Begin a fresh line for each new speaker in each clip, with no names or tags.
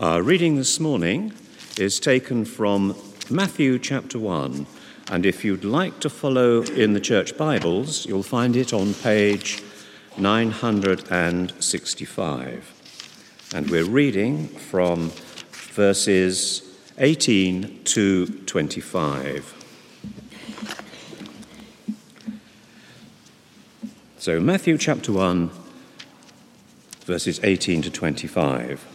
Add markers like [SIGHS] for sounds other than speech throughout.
Our reading this morning is taken from Matthew chapter 1, and if you'd like to follow in the church Bibles, you'll find it on page 965. And we're reading from verses 18 to 25. So, Matthew chapter 1, verses 18 to 25.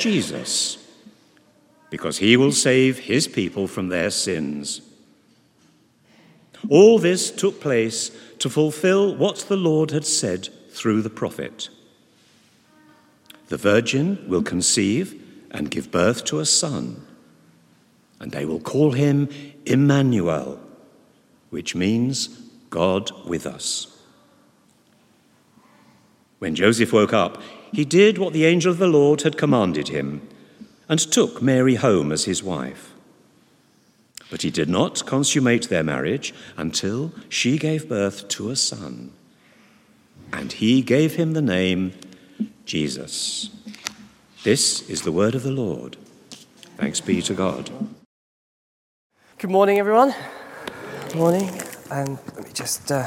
Jesus, because he will save his people from their sins. All this took place to fulfill what the Lord had said through the prophet. The virgin will conceive and give birth to a son, and they will call him Emmanuel, which means God with us. When Joseph woke up, he did what the angel of the Lord had commanded him and took Mary home as his wife. But he did not consummate their marriage until she gave birth to a son, and he gave him the name Jesus. This is the word of the Lord. Thanks be to God.
Good morning, everyone. Good morning. And let me just uh,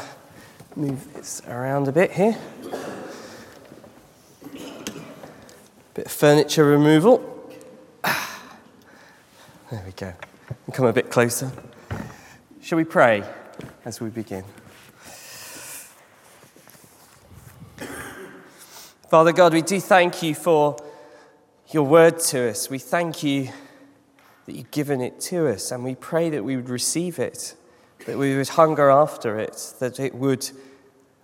move this around a bit here. Bit of furniture removal. [SIGHS] There we go. Come a bit closer. Shall we pray as we begin? Father God, we do thank you for your word to us. We thank you that you've given it to us, and we pray that we would receive it, that we would hunger after it, that it would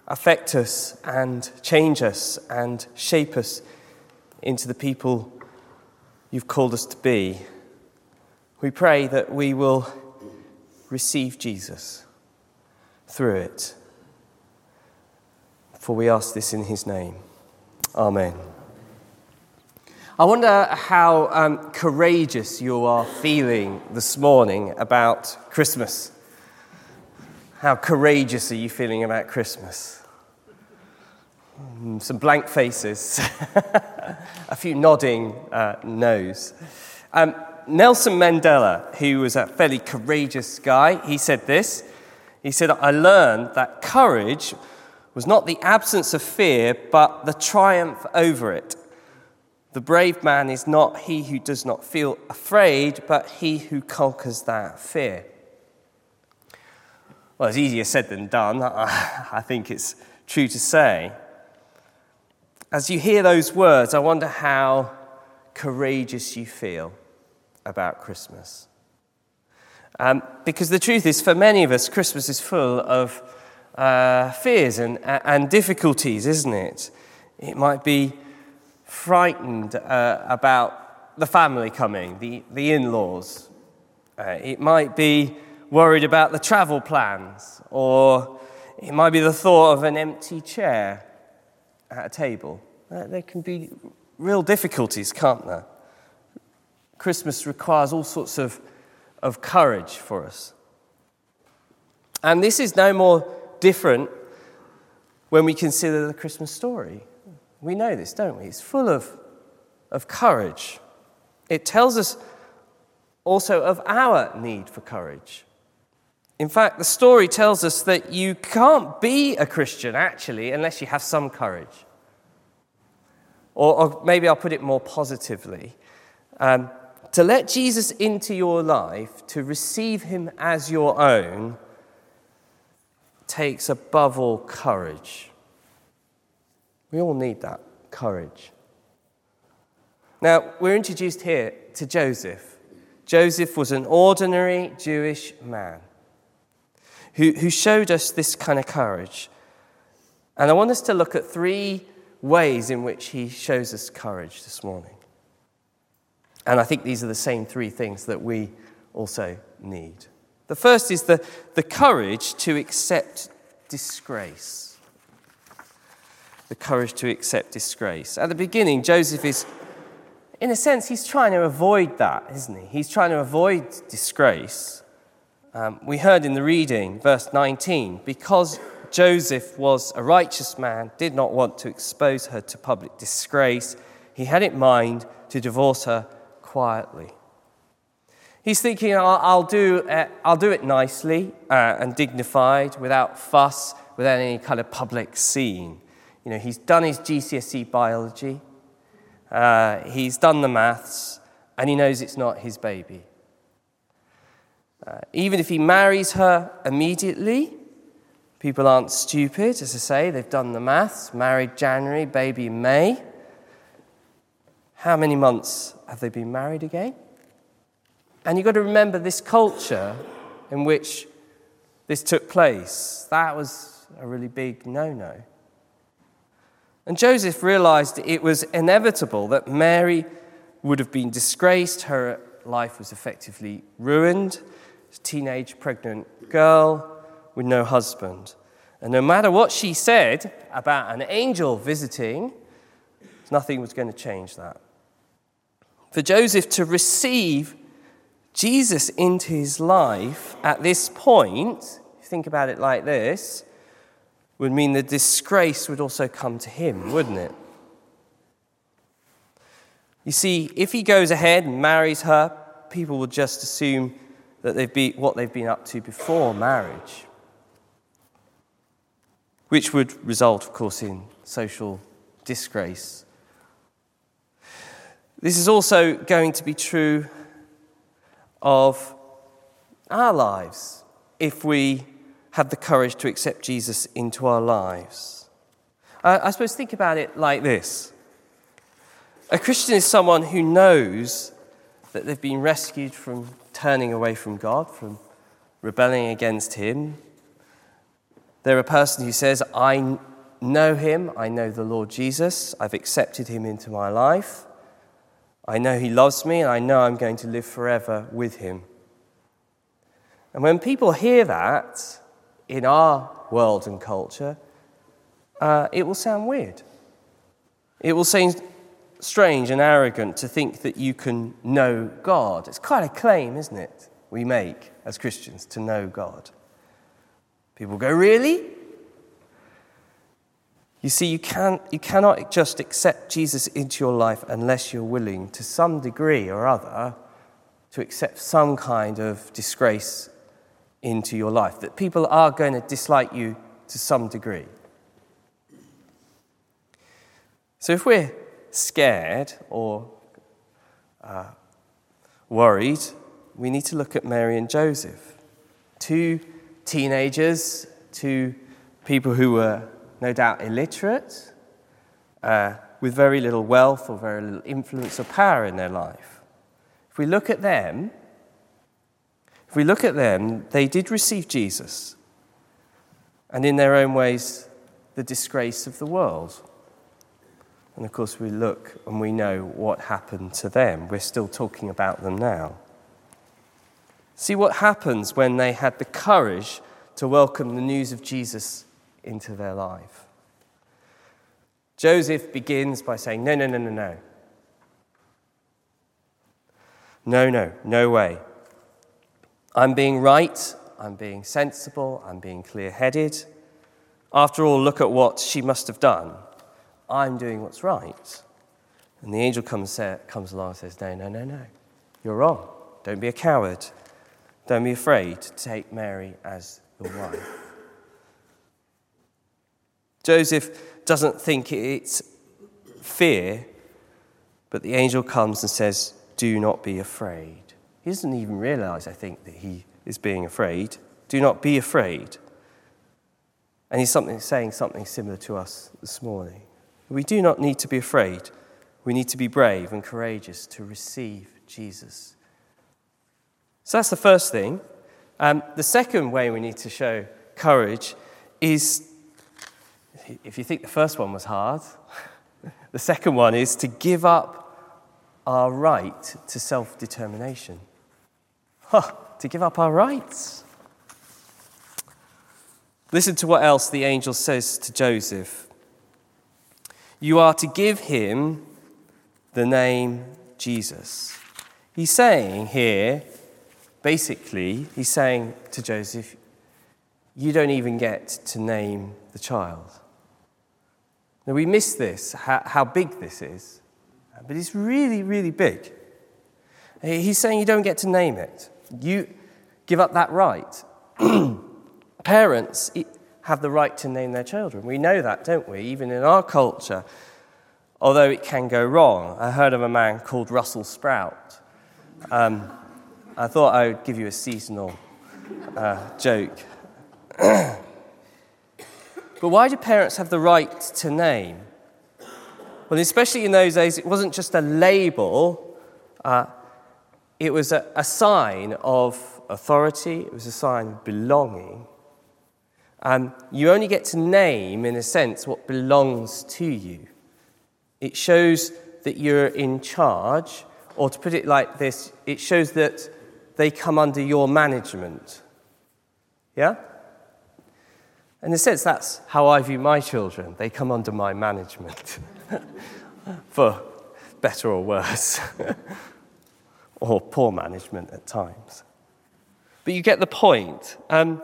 affect us and change us and shape us into the people you've called us to be. We pray that we will receive Jesus through it. For we ask this in his name. Amen. I wonder how um, courageous you are feeling this morning about Christmas. How courageous are you feeling about Christmas? Mm, some blank faces, [LAUGHS] a few nodding uh, no's. Um, Nelson Mandela, who was a fairly courageous guy, he said this. He said, I learned that courage was not the absence of fear, but the triumph over it. The brave man is not he who does not feel afraid, but he who conquers that fear. Well, it's easier said than done. I think it's true to say. As you hear those words, I wonder how courageous you feel about Christmas. Um, because the truth is, for many of us, Christmas is full of uh, fears and, and difficulties, isn't it? It might be frightened uh, about the family coming, the, the in laws. Uh, it might be worried about the travel plans, or it might be the thought of an empty chair at a table. Uh, there can be real difficulties, can't there? Christmas requires all sorts of, of courage for us. And this is no more different when we consider the Christmas story. We know this, don't we? It's full of, of courage. It tells us also of our need for courage. In fact, the story tells us that you can't be a Christian actually unless you have some courage. Or, or maybe I'll put it more positively. Um, to let Jesus into your life, to receive him as your own, takes above all courage. We all need that courage. Now, we're introduced here to Joseph. Joseph was an ordinary Jewish man who, who showed us this kind of courage. And I want us to look at three ways in which he shows us courage this morning. And I think these are the same three things that we also need. The first is the, the courage to accept disgrace. The courage to accept disgrace. At the beginning, Joseph is, in a sense, he's trying to avoid that, isn't he? He's trying to avoid disgrace. Um, we heard in the reading, verse 19, because Joseph was a righteous man, did not want to expose her to public disgrace, he had in mind to divorce her quietly. He's thinking, I'll, I'll do, uh, I'll do it nicely uh, and dignified, without fuss, without any kind of public scene. You know, he's done his GCSE biology, uh, he's done the maths, and he knows it's not his baby. Uh, even if he marries her immediately, people aren't stupid, as I say, they've done the maths, married January, baby May. How many months have they been married again? And you've got to remember this culture in which this took place. That was a really big no no. And Joseph realized it was inevitable that Mary would have been disgraced, her life was effectively ruined. Teenage pregnant girl with no husband. And no matter what she said about an angel visiting, nothing was going to change that for Joseph to receive Jesus into his life at this point, think about it like this, would mean the disgrace would also come to him, wouldn't it? You see, if he goes ahead and marries her, people will just assume that they've been what they've been up to before marriage, which would result, of course, in social disgrace this is also going to be true of our lives if we have the courage to accept Jesus into our lives. Uh, I suppose think about it like this a Christian is someone who knows that they've been rescued from turning away from God, from rebelling against Him. They're a person who says, I know Him, I know the Lord Jesus, I've accepted Him into my life. I know He loves me, and I know I'm going to live forever with Him. And when people hear that in our world and culture, uh, it will sound weird. It will seem strange and arrogant to think that you can know God. It's quite a claim, isn't it, we make as Christians to know God. People go, Really? You see, you, can, you cannot just accept Jesus into your life unless you're willing, to some degree or other, to accept some kind of disgrace into your life. That people are going to dislike you to some degree. So if we're scared or uh, worried, we need to look at Mary and Joseph. Two teenagers, two people who were no doubt illiterate, uh, with very little wealth or very little influence or power in their life. If we look at them, if we look at them, they did receive Jesus, and in their own ways, the disgrace of the world. And of course, we look and we know what happened to them. We're still talking about them now. See what happens when they had the courage to welcome the news of Jesus into their life. Joseph begins by saying, No, no, no, no, no. No, no, no way. I'm being right, I'm being sensible, I'm being clear headed. After all, look at what she must have done. I'm doing what's right. And the angel comes, comes along and says, No, no, no, no. You're wrong. Don't be a coward. Don't be afraid to take Mary as your wife. [LAUGHS] Joseph doesn't think it's fear, but the angel comes and says, Do not be afraid. He doesn't even realize, I think, that he is being afraid. Do not be afraid. And he's something, saying something similar to us this morning. We do not need to be afraid. We need to be brave and courageous to receive Jesus. So that's the first thing. Um, the second way we need to show courage is if you think the first one was hard, [LAUGHS] the second one is to give up our right to self determination. Huh, to give up our rights. Listen to what else the angel says to Joseph. You are to give him the name Jesus. He's saying here, basically, he's saying to Joseph, you don't even get to name the child. Now, we miss this, how, how big this is, but it's really, really big. He's saying you don't get to name it. You give up that right. [CLEARS THROAT] Parents have the right to name their children. We know that, don't we? Even in our culture, although it can go wrong. I heard of a man called Russell Sprout. Um, I thought I would give you a seasonal uh, joke. [CLEARS THROAT] but why do parents have the right to name? Well, especially in those days, it wasn't just a label, uh, it was a, a sign of authority, it was a sign of belonging. Um, you only get to name, in a sense, what belongs to you. It shows that you're in charge, or to put it like this, it shows that they come under your management. Yeah? In a sense, that's how I view my children. They come under my management, [LAUGHS] for better or worse, [LAUGHS] or poor management at times. But you get the point. Um,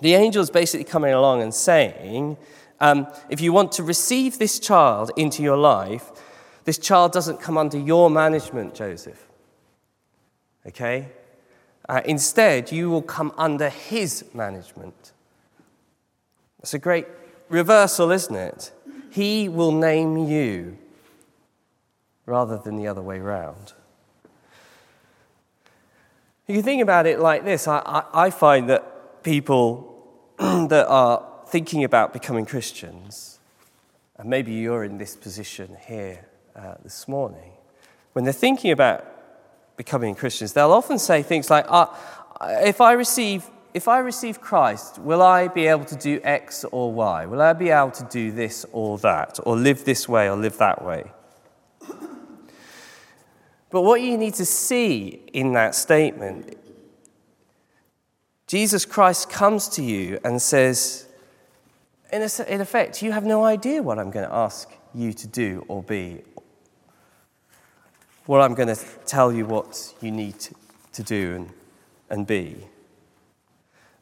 the angel is basically coming along and saying, um, if you want to receive this child into your life, this child doesn't come under your management, Joseph. Okay? Uh, instead, you will come under his management. It's a great reversal, isn't it? He will name you rather than the other way round. You can think about it like this I, I, I find that people [CLEARS THROAT] that are thinking about becoming Christians, and maybe you're in this position here uh, this morning, when they're thinking about becoming Christians, they'll often say things like, uh, if, I receive, if I receive Christ, will I be able to do X or Y? Will I be able to do this or that? Or live this way or live that way? But what you need to see in that statement Jesus Christ comes to you and says, in, effect, you have no idea what I'm going to ask you to do or be, what I'm going to tell you what you need to do and, and be.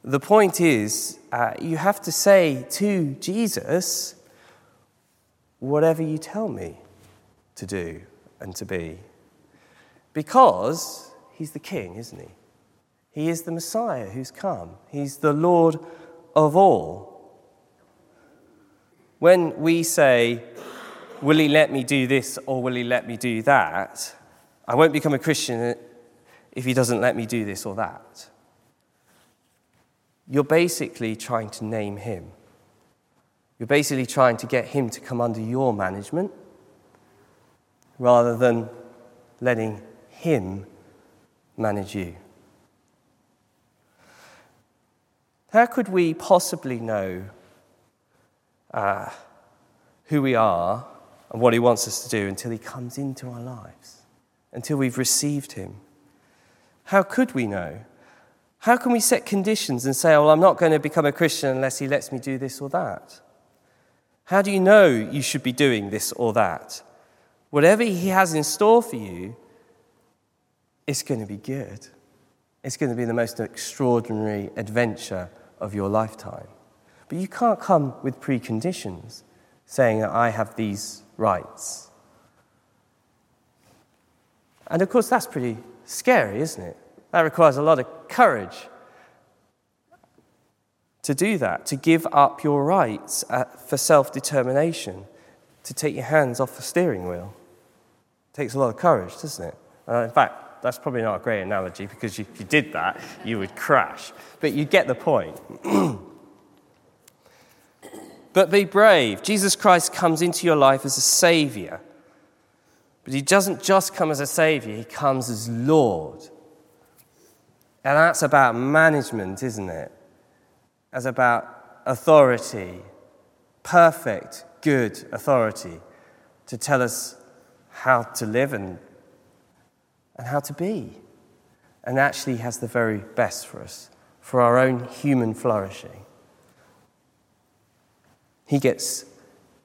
The point is, uh, you have to say to Jesus, whatever you tell me to do and to be. Because he's the king, isn't he? He is the Messiah who's come, He's the Lord of all. When we say, Will He let me do this or will He let me do that? I won't become a Christian if He doesn't let me do this or that. You're basically trying to name Him. You're basically trying to get Him to come under your management rather than letting Him manage you. How could we possibly know uh, who we are and what He wants us to do until He comes into our lives, until we've received Him? How could we know? How can we set conditions and say, well, I'm not going to become a Christian unless He lets me do this or that? How do you know you should be doing this or that? Whatever He has in store for you, it's going to be good. It's going to be the most extraordinary adventure of your lifetime. But you can't come with preconditions saying that I have these rights. And of course, that's pretty scary, isn't it? That requires a lot of courage to do that, to give up your rights for self determination, to take your hands off the steering wheel. It takes a lot of courage, doesn't it? Uh, in fact, that's probably not a great analogy because if you did that, you would crash. But you get the point. [CLEARS THROAT] but be brave. Jesus Christ comes into your life as a savior. But he doesn't just come as a savior, he comes as Lord. And that's about management, isn't it? As about authority, perfect, good authority to tell us how to live and, and how to be. And actually has the very best for us, for our own human flourishing. He gets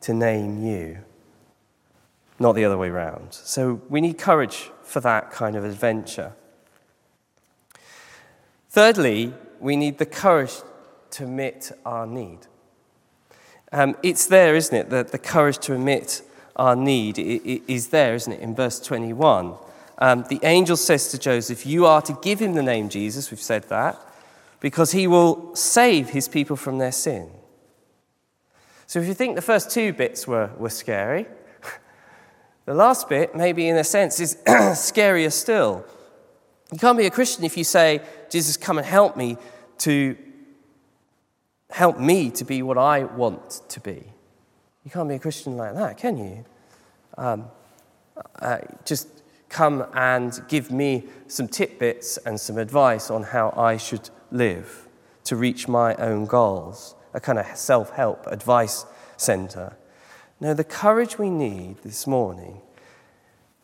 to name you, not the other way around. So we need courage for that kind of adventure. Thirdly, we need the courage to admit our need. Um, it's there, isn't it? The, the courage to admit our need is there, isn't it? In verse 21. Um, the angel says to Joseph, You are to give him the name Jesus, we've said that, because he will save his people from their sin. So if you think the first two bits were, were scary, [LAUGHS] the last bit, maybe in a sense, is [CLEARS THROAT] scarier still. You can't be a Christian if you say, Jesus, come and help me to help me to be what I want to be. You can't be a Christian like that, can you? Um, uh, just come and give me some tidbits and some advice on how I should live to reach my own goals, a kind of self help advice center. No, the courage we need this morning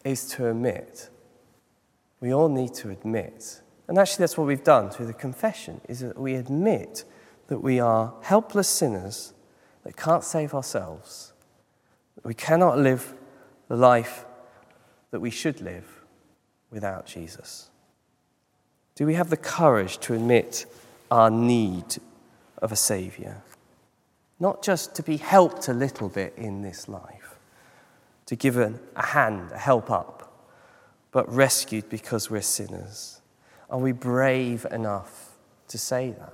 is to admit. We all need to admit. And actually, that's what we've done through the confession, is that we admit that we are helpless sinners that can't save ourselves. We cannot live the life that we should live without Jesus. Do we have the courage to admit our need of a Saviour? Not just to be helped a little bit in this life, to give a, hand, a help up, but rescued because we're sinners. Are we brave enough to say that?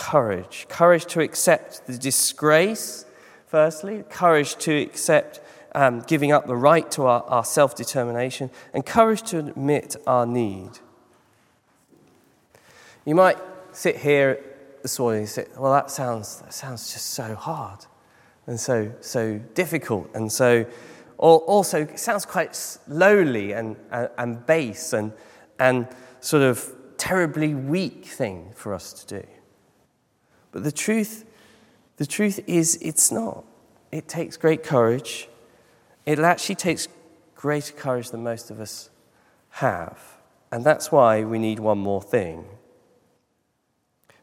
courage. Courage to accept the disgrace, firstly, courage to accept um, giving up the right to our, our self determination, and courage to admit our need. You might sit here this morning and say, Well, that sounds, that sounds just so hard and so, so difficult and so also sounds quite lowly and, and, and base and, and sort of terribly weak thing for us to do. But the truth, the truth is, it's not. It takes great courage. It actually takes greater courage than most of us have. And that's why we need one more thing.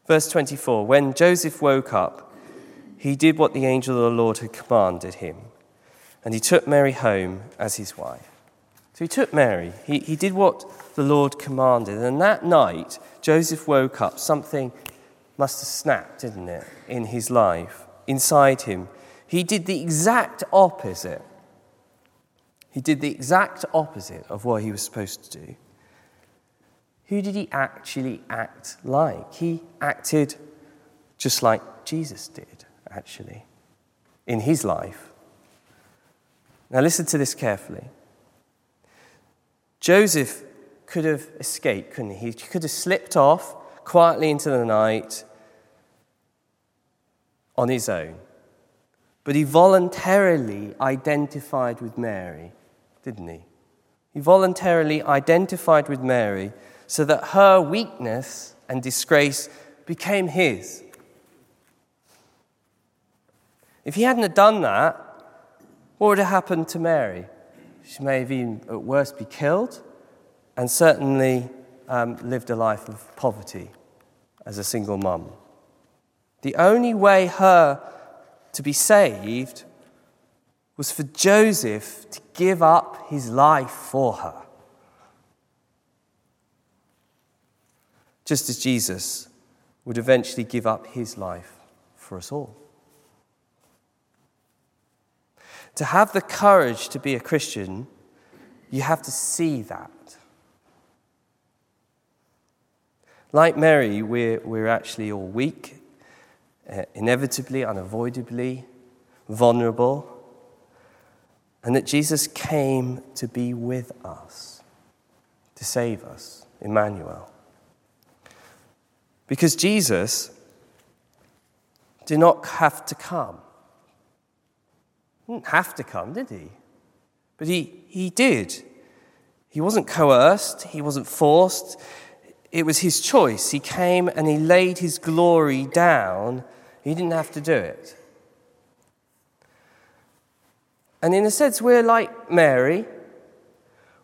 Verse 24 When Joseph woke up, he did what the angel of the Lord had commanded him, and he took Mary home as his wife. So he took Mary, he, he did what the Lord commanded, and that night Joseph woke up, something must have snapped, didn't it, in his life, inside him. He did the exact opposite. He did the exact opposite of what he was supposed to do. Who did he actually act like? He acted just like Jesus did, actually, in his life. Now, listen to this carefully. Joseph could have escaped, couldn't he? He could have slipped off quietly into the night on his own. But he voluntarily identified with Mary, didn't he? He voluntarily identified with Mary so that her weakness and disgrace became his. If he hadn't have done that, what would have happened to Mary? She may have even, at worst, be killed and certainly um, lived a life of poverty as a single mum. The only way her to be saved was for Joseph to give up his life for her. Just as Jesus would eventually give up his life for us all. To have the courage to be a Christian, you have to see that. Like Mary, we're, we're actually all weak uh, inevitably, unavoidably vulnerable. And that Jesus came to be with us, to save us, Emmanuel. Because Jesus did not have to come. He didn't have to come, did he? But he, he did. He wasn't coerced, he wasn't forced. It was his choice. He came and he laid his glory down. He didn't have to do it. And in a sense, we're like Mary.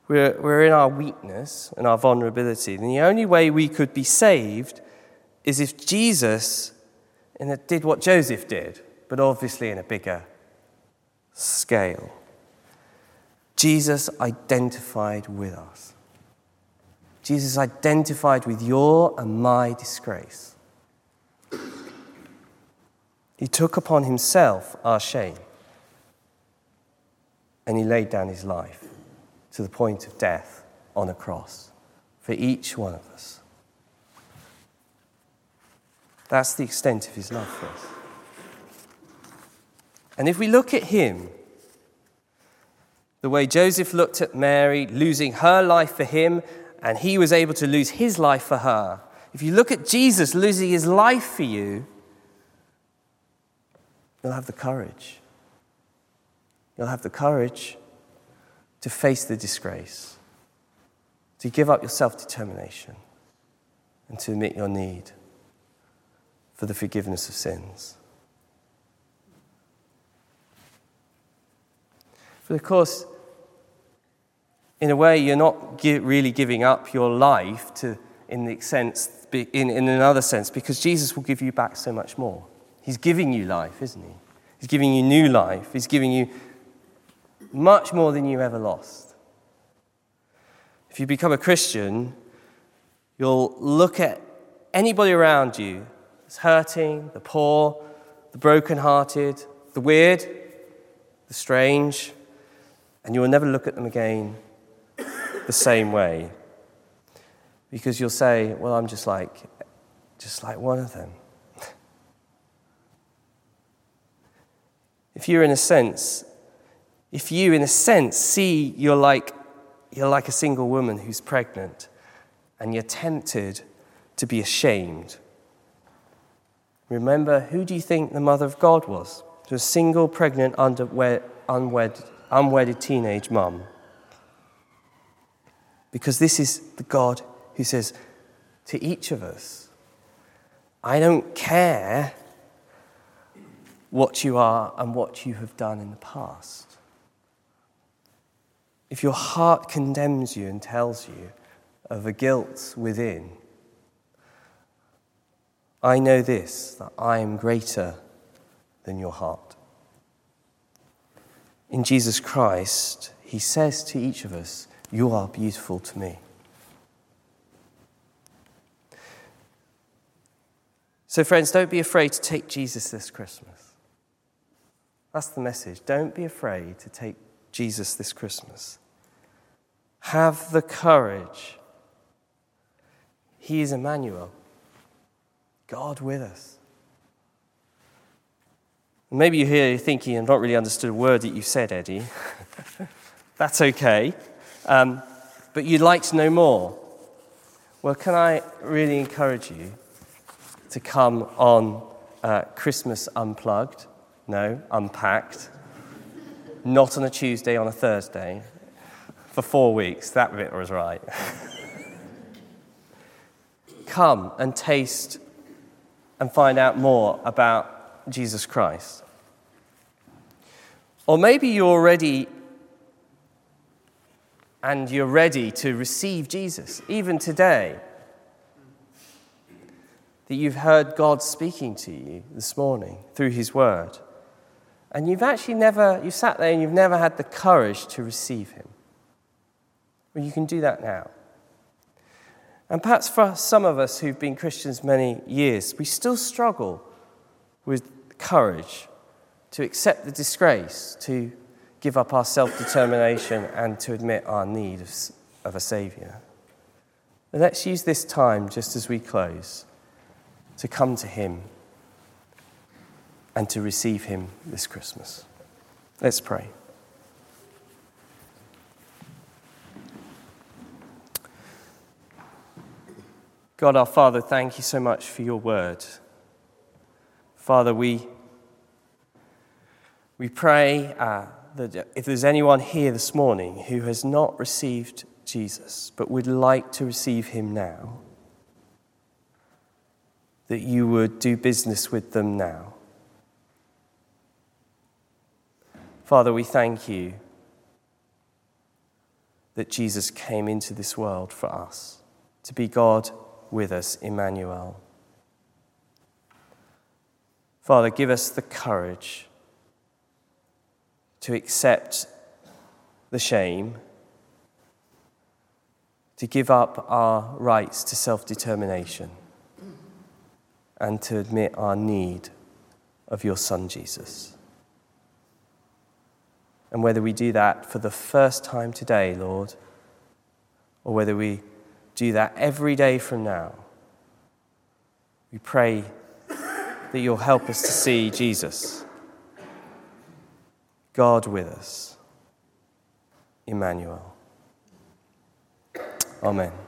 We're, we're in our weakness and our vulnerability. And the only way we could be saved is if Jesus did what Joseph did, but obviously in a bigger scale. Jesus identified with us. Jesus identified with your and my disgrace. He took upon himself our shame and he laid down his life to the point of death on a cross for each one of us. That's the extent of his love for us. And if we look at him, the way Joseph looked at Mary, losing her life for him, and he was able to lose his life for her, if you look at Jesus losing his life for you, you'll have the courage You'll have the courage to face the disgrace, to give up your self determination, and to admit your need for the forgiveness of sins. But of course, in a way, you're not really giving up your life to, in, the sense, in, in another sense, because Jesus will give you back so much more. He's giving you life, isn't he? He's giving you new life. He's giving you much more than you ever lost. If you become a Christian, you'll look at anybody around you that's hurting, the poor, the brokenhearted, the weird, the strange, and you will never look at them again the same way. Because you'll say, Well, I'm just like, just like one of them. [LAUGHS] if you're, in a sense, if you, in a sense, see you're like, you're like a single woman who's pregnant and you're tempted to be ashamed, remember who do you think the mother of God was? To a single, pregnant, unwed, unwed, unwedded teenage mum. Because this is the God who says to each of us, I don't care what you are and what you have done in the past if your heart condemns you and tells you of a guilt within, I know this, that I am greater than your heart. In Jesus Christ, He says to each of us, You are beautiful to me. So, friends, don't be afraid to take Jesus this Christmas. That's the message. Don't be afraid to take Jesus this Christmas. Have the courage. He is Emmanuel, God with us. Maybe you're here thinking, I've not really understood a word that you said, Eddie. [LAUGHS] That's okay. Um, but you'd like to know more. Well, can I really encourage you to come on uh, Christmas Unplugged? No, Unpacked. Not on a Tuesday, on a Thursday for four weeks. That bit was right. [LAUGHS] Come and taste and find out more about Jesus Christ. Or maybe you're already and you're ready to receive Jesus, even today. That you've heard God speaking to you this morning through His Word. And you've actually never, you sat there and you've never had the courage to receive Him. Well, you can do that now. And perhaps for some of us who've been Christians many years, we still struggle with courage to accept the disgrace, to give up our self determination, and to admit our need of, of a Saviour. But let's use this time, just as we close, to come to Him and to receive Him this Christmas. Let's pray. God our Father, thank you so much for your word. Father, we, we pray uh, that if there's anyone here this morning who has not received Jesus but would like to receive him now, that you would do business with them now Father, we thank you that Jesus came into this world for us, to be God with us, Emmanuel. Father, give us the courage to accept the shame, to give up our rights to self determination, and to admit our need of your Son, Jesus. And whether we do that for the first time today, Lord, or whether we do that every day from now, we pray that you'll help us to see Jesus, God with us, Emmanuel. Amen.